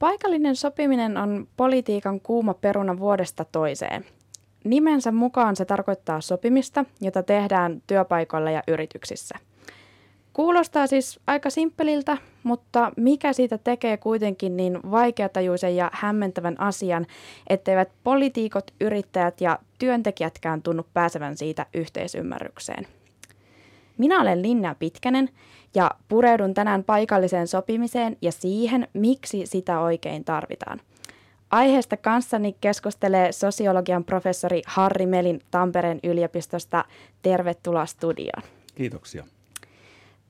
Paikallinen sopiminen on politiikan kuuma peruna vuodesta toiseen. Nimensä mukaan se tarkoittaa sopimista, jota tehdään työpaikoilla ja yrityksissä. Kuulostaa siis aika simppeliltä, mutta mikä siitä tekee kuitenkin niin vaikeatajuisen ja hämmentävän asian, etteivät poliitikot, yrittäjät ja työntekijätkään tunnu pääsevän siitä yhteisymmärrykseen. Minä olen Linna Pitkänen ja pureudun tänään paikalliseen sopimiseen ja siihen, miksi sitä oikein tarvitaan. Aiheesta kanssani keskustelee sosiologian professori Harri Melin Tampereen yliopistosta. Tervetuloa studioon. Kiitoksia.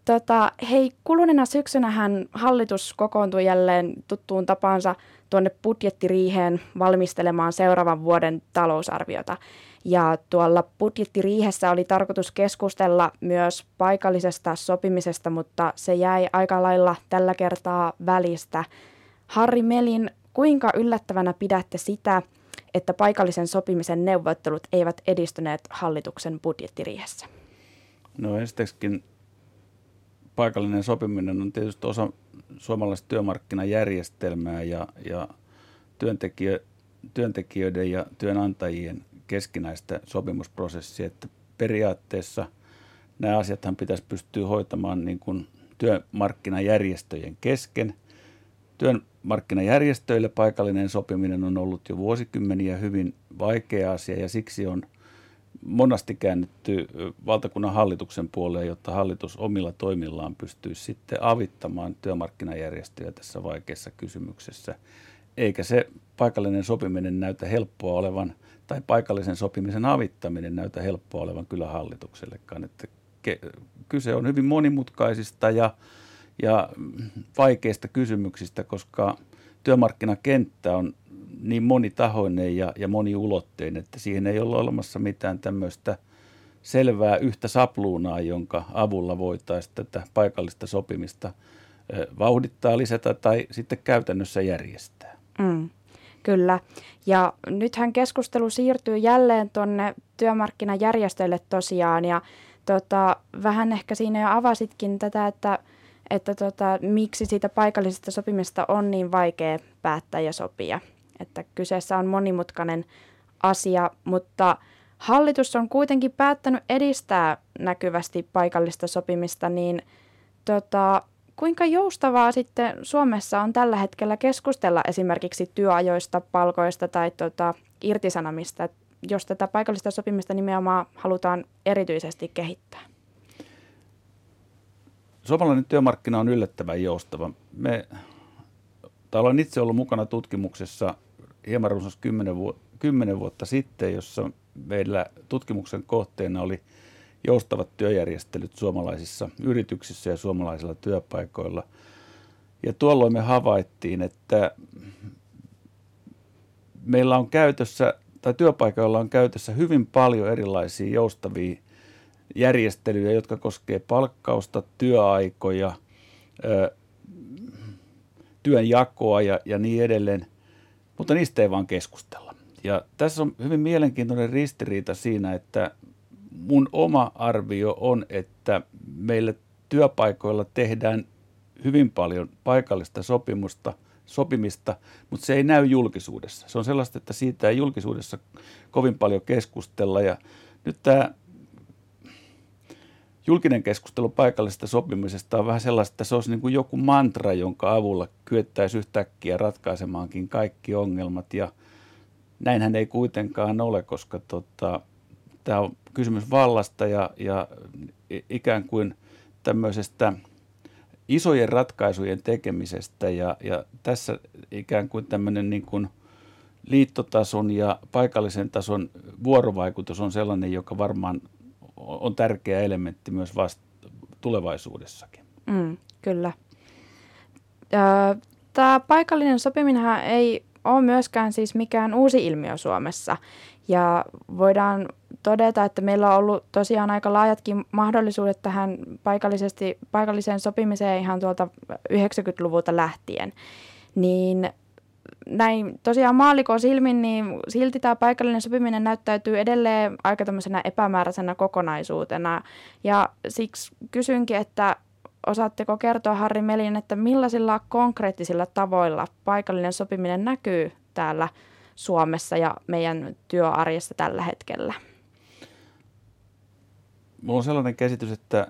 Tota, hei, kuluneena syksynähän hallitus kokoontui jälleen tuttuun tapaansa tuonne budjettiriiheen valmistelemaan seuraavan vuoden talousarviota. Ja tuolla budjettiriihessä oli tarkoitus keskustella myös paikallisesta sopimisesta, mutta se jäi aika lailla tällä kertaa välistä. Harri Melin, kuinka yllättävänä pidätte sitä, että paikallisen sopimisen neuvottelut eivät edistyneet hallituksen budjettiriihessä? No ensinnäkin paikallinen sopiminen on tietysti osa suomalaista työmarkkinajärjestelmää ja, ja työntekijö, työntekijöiden ja työnantajien keskinäistä sopimusprosessia, että periaatteessa nämä asiathan pitäisi pystyä hoitamaan niin kuin työmarkkinajärjestöjen kesken. Työmarkkinajärjestöille paikallinen sopiminen on ollut jo vuosikymmeniä hyvin vaikea asia ja siksi on monasti käännytty valtakunnan hallituksen puoleen, jotta hallitus omilla toimillaan pystyisi sitten avittamaan työmarkkinajärjestöjä tässä vaikeassa kysymyksessä. Eikä se paikallinen sopiminen näytä helppoa olevan – tai paikallisen sopimisen avittaminen näytä helppoa olevan kyllä hallituksellekaan. Että kyse on hyvin monimutkaisista ja, ja vaikeista kysymyksistä, koska työmarkkinakenttä on niin monitahoinen ja, ja moniulotteinen, että siihen ei ole olemassa mitään tämmöistä selvää yhtä sapluunaa, jonka avulla voitaisiin tätä paikallista sopimista vauhdittaa, lisätä tai sitten käytännössä järjestää. Mm. Kyllä. Ja nythän keskustelu siirtyy jälleen tuonne työmarkkinajärjestöille tosiaan. Ja tota, vähän ehkä siinä jo avasitkin tätä, että, että tota, miksi siitä paikallisesta sopimista on niin vaikea päättää ja sopia. Että kyseessä on monimutkainen asia, mutta hallitus on kuitenkin päättänyt edistää näkyvästi paikallista sopimista, niin tota, Kuinka joustavaa sitten Suomessa on tällä hetkellä keskustella esimerkiksi työajoista, palkoista tai tuota, irtisanomista, jos tätä paikallista sopimista nimenomaan halutaan erityisesti kehittää? Suomalainen työmarkkina on yllättävän joustava. Me, tai olen itse ollut mukana tutkimuksessa hieman runsas 10, vu- 10 vuotta sitten, jossa meillä tutkimuksen kohteena oli – joustavat työjärjestelyt suomalaisissa yrityksissä ja suomalaisilla työpaikoilla. Ja tuolloin me havaittiin, että meillä on käytössä, tai työpaikoilla on käytössä hyvin paljon erilaisia joustavia järjestelyjä, jotka koskee palkkausta, työaikoja, työnjakoa ja, ja niin edelleen, mutta niistä ei vaan keskustella. Ja tässä on hyvin mielenkiintoinen ristiriita siinä, että mun oma arvio on, että meillä työpaikoilla tehdään hyvin paljon paikallista sopimusta, sopimista, mutta se ei näy julkisuudessa. Se on sellaista, että siitä ei julkisuudessa kovin paljon keskustella. Ja nyt tämä julkinen keskustelu paikallisesta sopimisesta on vähän sellaista, että se olisi niin kuin joku mantra, jonka avulla kyettäisiin yhtäkkiä ratkaisemaankin kaikki ongelmat. Ja näinhän ei kuitenkaan ole, koska tota, tämä on kysymys vallasta ja, ja ikään kuin tämmöisestä isojen ratkaisujen tekemisestä ja, ja tässä ikään kuin tämmöinen niin kuin liittotason ja paikallisen tason vuorovaikutus on sellainen, joka varmaan on tärkeä elementti myös vasta tulevaisuudessakin. Mm, kyllä. Tämä paikallinen sopiminen ei ole myöskään siis mikään uusi ilmiö Suomessa. Ja voidaan todeta, että meillä on ollut tosiaan aika laajatkin mahdollisuudet tähän paikallisesti, paikalliseen sopimiseen ihan tuolta 90-luvulta lähtien. Niin näin tosiaan maallikon silmin, niin silti tämä paikallinen sopiminen näyttäytyy edelleen aika tämmöisenä epämääräisenä kokonaisuutena. Ja siksi kysynkin, että osaatteko kertoa Harri Melin, että millaisilla konkreettisilla tavoilla paikallinen sopiminen näkyy täällä Suomessa ja meidän työarjessa tällä hetkellä? Minulla on sellainen käsitys, että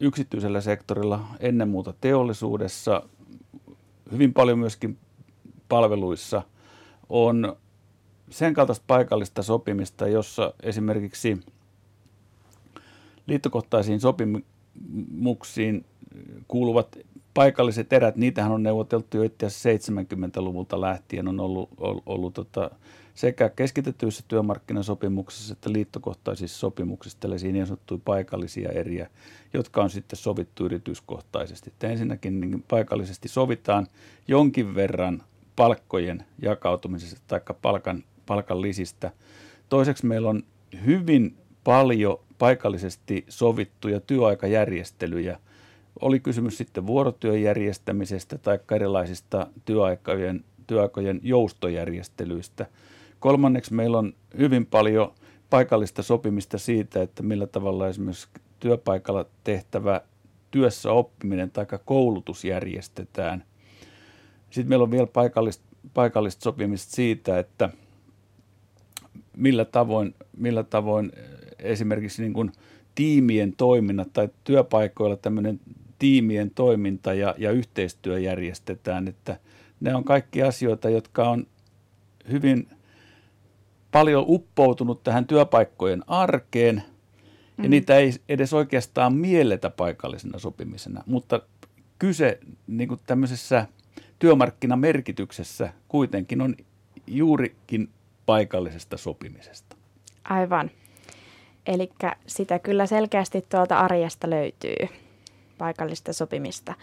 yksityisellä sektorilla, ennen muuta teollisuudessa, hyvin paljon myöskin palveluissa on sen kaltaista paikallista sopimista, jossa esimerkiksi liittokohtaisiin sopimuksiin kuuluvat paikalliset erät, niitähän on neuvoteltu jo itse asiassa 70-luvulta lähtien, on ollut, ollut, ollut tota, sekä keskitetyissä työmarkkinasopimuksissa että liittokohtaisissa sopimuksissa tällaisia niin sanottuja paikallisia eriä, jotka on sitten sovittu yrityskohtaisesti. Että ensinnäkin niin paikallisesti sovitaan jonkin verran palkkojen jakautumisesta tai palkan, palkan lisistä. Toiseksi meillä on hyvin paljon paikallisesti sovittuja työaikajärjestelyjä. Oli kysymys sitten vuorotyön järjestämisestä tai erilaisista työaikojen, työaikojen joustojärjestelyistä. Kolmanneksi meillä on hyvin paljon paikallista sopimista siitä, että millä tavalla esimerkiksi työpaikalla tehtävä työssä oppiminen tai koulutus järjestetään. Sitten meillä on vielä paikallista, paikallista sopimista siitä, että millä tavoin, millä tavoin esimerkiksi niin kuin tiimien toiminnat tai työpaikoilla tämmöinen tiimien toiminta ja, ja yhteistyö järjestetään, että ne on kaikki asioita, jotka on hyvin paljon uppoutunut tähän työpaikkojen arkeen, ja mm. niitä ei edes oikeastaan mielletä paikallisena sopimisena, mutta kyse niin kuin tämmöisessä työmarkkinamerkityksessä kuitenkin on juurikin paikallisesta sopimisesta. Aivan. Eli sitä kyllä selkeästi tuolta arjesta löytyy, paikallista sopimista.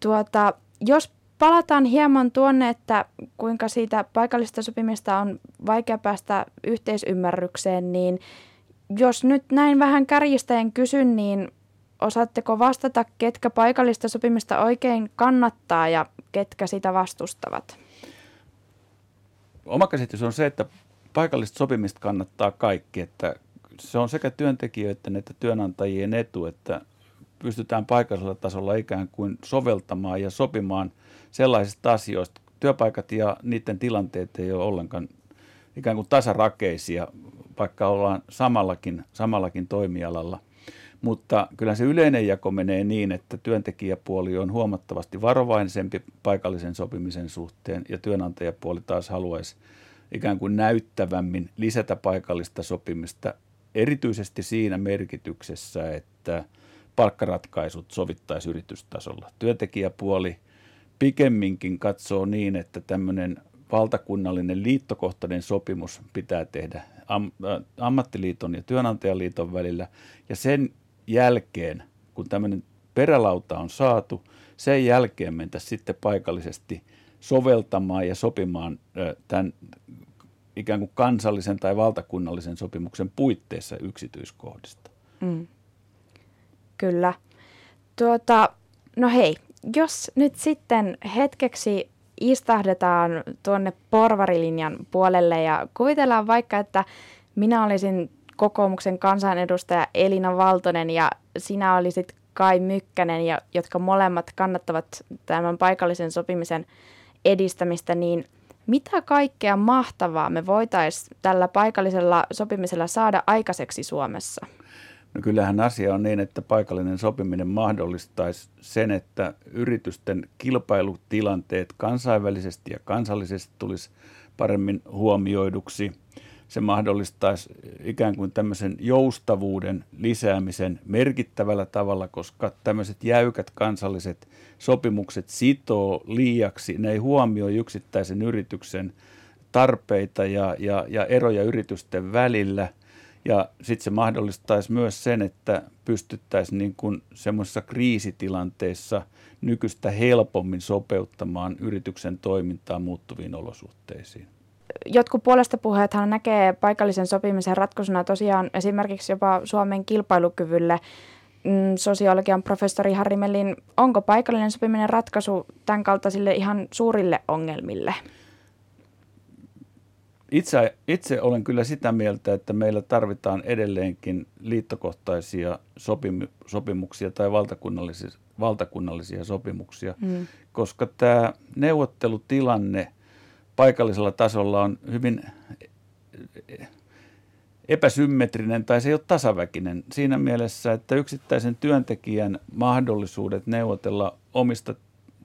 Tuota, jos palataan hieman tuonne, että kuinka siitä paikallista sopimista on vaikea päästä yhteisymmärrykseen, niin jos nyt näin vähän kärjistäen kysyn, niin osaatteko vastata, ketkä paikallista sopimista oikein kannattaa ja ketkä sitä vastustavat? Oma käsitys on se, että paikallista sopimista kannattaa kaikki, että se on sekä työntekijöiden että työnantajien etu, että pystytään paikallisella tasolla ikään kuin soveltamaan ja sopimaan sellaisista asioista. Työpaikat ja niiden tilanteet ei ole ollenkaan ikään kuin tasarakeisia, vaikka ollaan samallakin, samallakin toimialalla. Mutta kyllä se yleinen jako menee niin, että työntekijäpuoli on huomattavasti varovaisempi paikallisen sopimisen suhteen ja työnantajapuoli taas haluaisi ikään kuin näyttävämmin lisätä paikallista sopimista erityisesti siinä merkityksessä, että palkkaratkaisut sovittaisi yritystasolla. Työntekijäpuoli pikemminkin katsoo niin, että tämmöinen valtakunnallinen liittokohtainen sopimus pitää tehdä am, äh, ammattiliiton ja työnantajaliiton välillä. Ja sen jälkeen, kun tämmöinen perälauta on saatu, sen jälkeen mentä sitten paikallisesti soveltamaan ja sopimaan äh, tämän ikään kuin kansallisen tai valtakunnallisen sopimuksen puitteissa yksityiskohdista. Mm. Kyllä. Tuota, no hei, jos nyt sitten hetkeksi istahdetaan tuonne porvarilinjan puolelle ja kuvitellaan vaikka, että minä olisin kokoomuksen kansanedustaja Elina Valtonen ja sinä olisit Kai Mykkänen, ja, jotka molemmat kannattavat tämän paikallisen sopimisen edistämistä, niin – mitä kaikkea mahtavaa me voitaisiin tällä paikallisella sopimisella saada aikaiseksi Suomessa? No kyllähän asia on niin, että paikallinen sopiminen mahdollistaisi sen, että yritysten kilpailutilanteet kansainvälisesti ja kansallisesti tulisi paremmin huomioiduksi – se mahdollistaisi ikään kuin tämmöisen joustavuuden lisäämisen merkittävällä tavalla, koska tämmöiset jäykät kansalliset sopimukset sitoo liiaksi. Ne ei huomioi yksittäisen yrityksen tarpeita ja, ja, ja eroja yritysten välillä. Ja sitten se mahdollistaisi myös sen, että pystyttäisiin niin kuin semmoisessa kriisitilanteessa nykyistä helpommin sopeuttamaan yrityksen toimintaa muuttuviin olosuhteisiin jotkut puolesta puheethan näkee paikallisen sopimisen ratkaisuna tosiaan esimerkiksi jopa Suomen kilpailukyvylle. Mm, sosiologian professori Harri Mellin, onko paikallinen sopiminen ratkaisu tämän kaltaisille ihan suurille ongelmille? Itse, itse olen kyllä sitä mieltä, että meillä tarvitaan edelleenkin liittokohtaisia sopim, sopimuksia tai valtakunnallisia, valtakunnallisia sopimuksia, mm. koska tämä neuvottelutilanne paikallisella tasolla on hyvin epäsymmetrinen tai se ei ole tasaväkinen siinä mielessä, että yksittäisen työntekijän mahdollisuudet neuvotella omista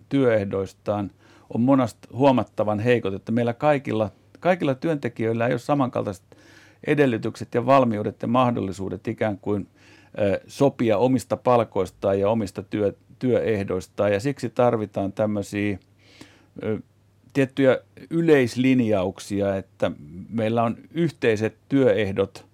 työehdoistaan on monasti huomattavan heikot, että meillä kaikilla, kaikilla työntekijöillä ei ole samankaltaiset edellytykset ja valmiudet ja mahdollisuudet ikään kuin sopia omista palkoistaan ja omista työ, työehdoistaan. Ja siksi tarvitaan tämmöisiä tiettyjä yleislinjauksia, että meillä on yhteiset työehdot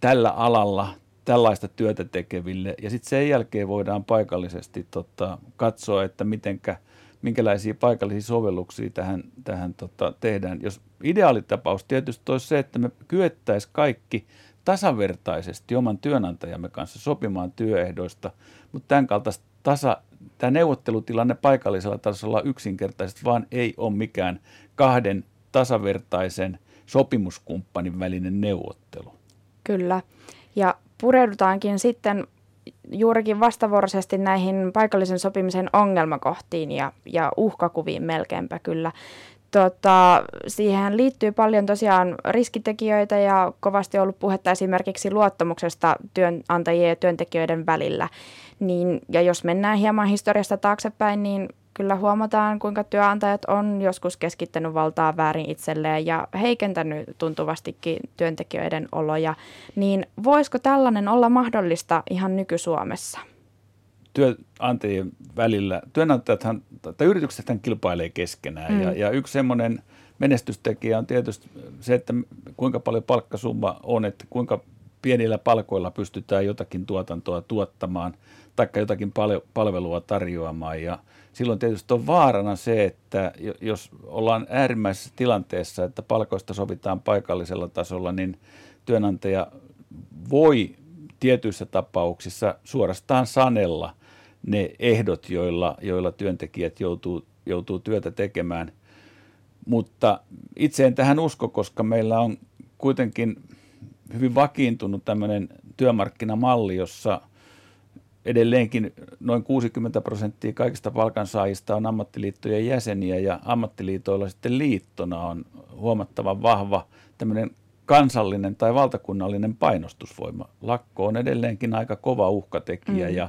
tällä alalla tällaista työtä tekeville. Ja sitten sen jälkeen voidaan paikallisesti tota, katsoa, että mitenkä, minkälaisia paikallisia sovelluksia tähän, tähän tota, tehdään. Jos ideaalitapaus tietysti olisi se, että me kyettäisiin kaikki tasavertaisesti oman työnantajamme kanssa sopimaan työehdoista, mutta tämän kaltaista tasa, tämä neuvottelutilanne paikallisella tasolla yksinkertaisesti vaan ei ole mikään kahden tasavertaisen sopimuskumppanin välinen neuvottelu. Kyllä. Ja pureudutaankin sitten juurikin vastavuoroisesti näihin paikallisen sopimisen ongelmakohtiin ja, ja uhkakuviin melkeinpä kyllä. Tota, siihen liittyy paljon tosiaan riskitekijöitä ja kovasti ollut puhetta esimerkiksi luottamuksesta työnantajien ja työntekijöiden välillä. Niin, ja jos mennään hieman historiasta taaksepäin, niin kyllä huomataan, kuinka työnantajat on joskus keskittänyt valtaa väärin itselleen ja heikentänyt tuntuvastikin työntekijöiden oloja. Niin voisiko tällainen olla mahdollista ihan nyky-Suomessa? Työnantajien välillä, työnantajathan, tai yrityksethän kilpailee keskenään mm. ja, ja yksi semmoinen menestystekijä on tietysti se, että kuinka paljon palkkasumma on, että kuinka pienillä palkoilla pystytään jotakin tuotantoa tuottamaan tai jotakin palvelua tarjoamaan. Ja silloin tietysti on vaarana se, että jos ollaan äärimmäisessä tilanteessa, että palkoista sovitaan paikallisella tasolla, niin työnantaja voi tietyissä tapauksissa suorastaan sanella ne ehdot, joilla, joilla työntekijät joutuu, joutuu työtä tekemään. Mutta itse en tähän usko, koska meillä on kuitenkin hyvin vakiintunut tämmöinen työmarkkinamalli, jossa edelleenkin noin 60 prosenttia kaikista palkansaajista on ammattiliittojen jäseniä ja ammattiliitoilla sitten liittona on huomattavan vahva tämmöinen kansallinen tai valtakunnallinen painostusvoima. Lakko on edelleenkin aika kova uhkatekijä mm. ja,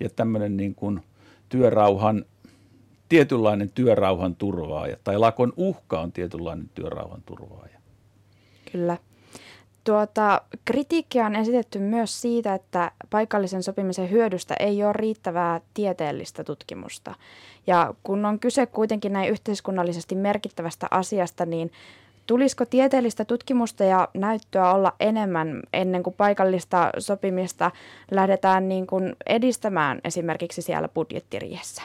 ja tämmöinen niin kuin työrauhan, tietynlainen työrauhan turvaaja tai lakon uhka on tietynlainen työrauhan turvaaja. Kyllä. Tuota, kritiikkiä on esitetty myös siitä, että paikallisen sopimisen hyödystä ei ole riittävää tieteellistä tutkimusta. Ja kun on kyse kuitenkin näin yhteiskunnallisesti merkittävästä asiasta, niin tulisiko tieteellistä tutkimusta ja näyttöä olla enemmän ennen kuin paikallista sopimista lähdetään niin kuin edistämään esimerkiksi siellä budjettiriessä?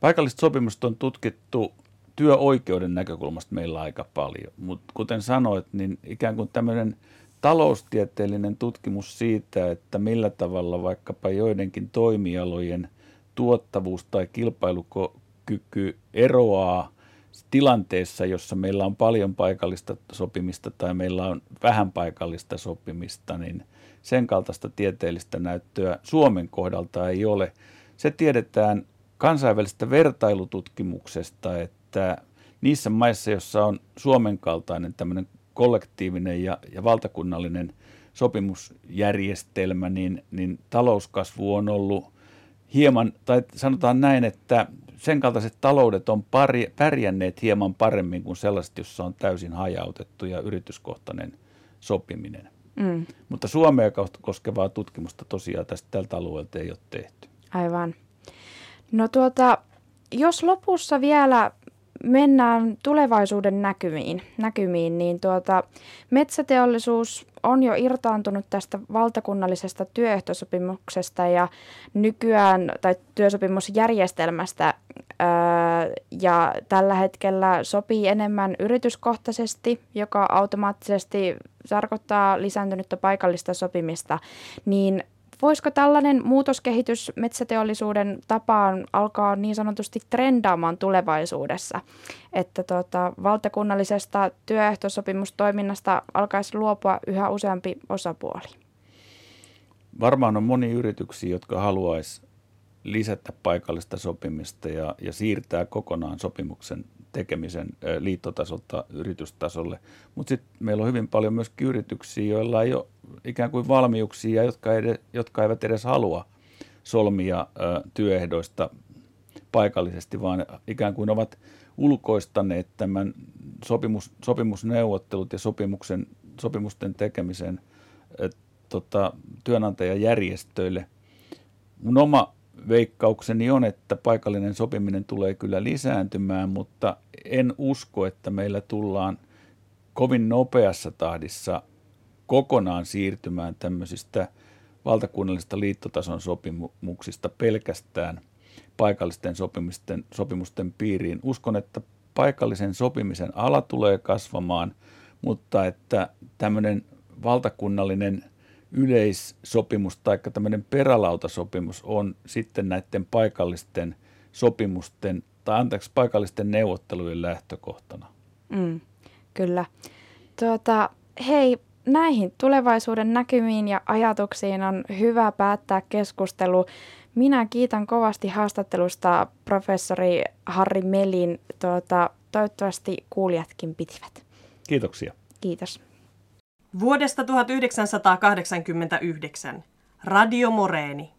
Paikallista sopimusta on tutkittu työoikeuden näkökulmasta meillä aika paljon, mutta kuten sanoit, niin ikään kuin tämmöinen taloustieteellinen tutkimus siitä, että millä tavalla vaikkapa joidenkin toimialojen tuottavuus tai kilpailukyky eroaa tilanteessa, jossa meillä on paljon paikallista sopimista tai meillä on vähän paikallista sopimista, niin sen kaltaista tieteellistä näyttöä Suomen kohdalta ei ole. Se tiedetään kansainvälisestä vertailututkimuksesta, että että niissä maissa, joissa on Suomen kaltainen tämmöinen kollektiivinen ja, ja valtakunnallinen sopimusjärjestelmä, niin, niin talouskasvu on ollut hieman, tai sanotaan näin, että sen kaltaiset taloudet on pari, pärjänneet hieman paremmin kuin sellaiset, jossa on täysin hajautettu ja yrityskohtainen sopiminen. Mm. Mutta Suomea koskevaa tutkimusta tosiaan tästä tältä alueelta ei ole tehty. Aivan. No tuota, jos lopussa vielä mennään tulevaisuuden näkymiin, näkymiin niin tuota, metsäteollisuus on jo irtaantunut tästä valtakunnallisesta työehtosopimuksesta ja nykyään tai työsopimusjärjestelmästä ää, ja tällä hetkellä sopii enemmän yrityskohtaisesti, joka automaattisesti tarkoittaa lisääntynyttä paikallista sopimista, niin voisiko tällainen muutoskehitys metsäteollisuuden tapaan alkaa niin sanotusti trendaamaan tulevaisuudessa, että tota, valtakunnallisesta työehtosopimustoiminnasta alkaisi luopua yhä useampi osapuoli? Varmaan on moni yrityksiä, jotka haluaisi lisätä paikallista sopimista ja, ja siirtää kokonaan sopimuksen tekemisen liittotasolta yritystasolle. Mutta sitten meillä on hyvin paljon myös yrityksiä, joilla ei ole ikään kuin valmiuksia, jotka, edes, jotka eivät edes halua solmia työehdoista paikallisesti, vaan ikään kuin ovat ulkoistaneet tämän sopimus, sopimusneuvottelut ja sopimuksen, sopimusten tekemisen et, tota, työnantajajärjestöille. Mun oma veikkaukseni on, että paikallinen sopiminen tulee kyllä lisääntymään, mutta en usko, että meillä tullaan kovin nopeassa tahdissa kokonaan siirtymään tämmöisistä valtakunnallisista liittotason sopimuksista pelkästään paikallisten sopimusten, sopimusten piiriin. Uskon, että paikallisen sopimisen ala tulee kasvamaan, mutta että tämmöinen valtakunnallinen yleissopimus tai tämmöinen perälautasopimus on sitten näiden paikallisten sopimusten tai anteeksi, paikallisten neuvottelujen lähtökohtana. Mm, kyllä. Tuota, hei, näihin tulevaisuuden näkymiin ja ajatuksiin on hyvä päättää keskustelu. Minä kiitän kovasti haastattelusta professori Harri Melin. Tuota, toivottavasti kuulijatkin pitivät. Kiitoksia. Kiitos. Vuodesta 1989. Radio Moreeni.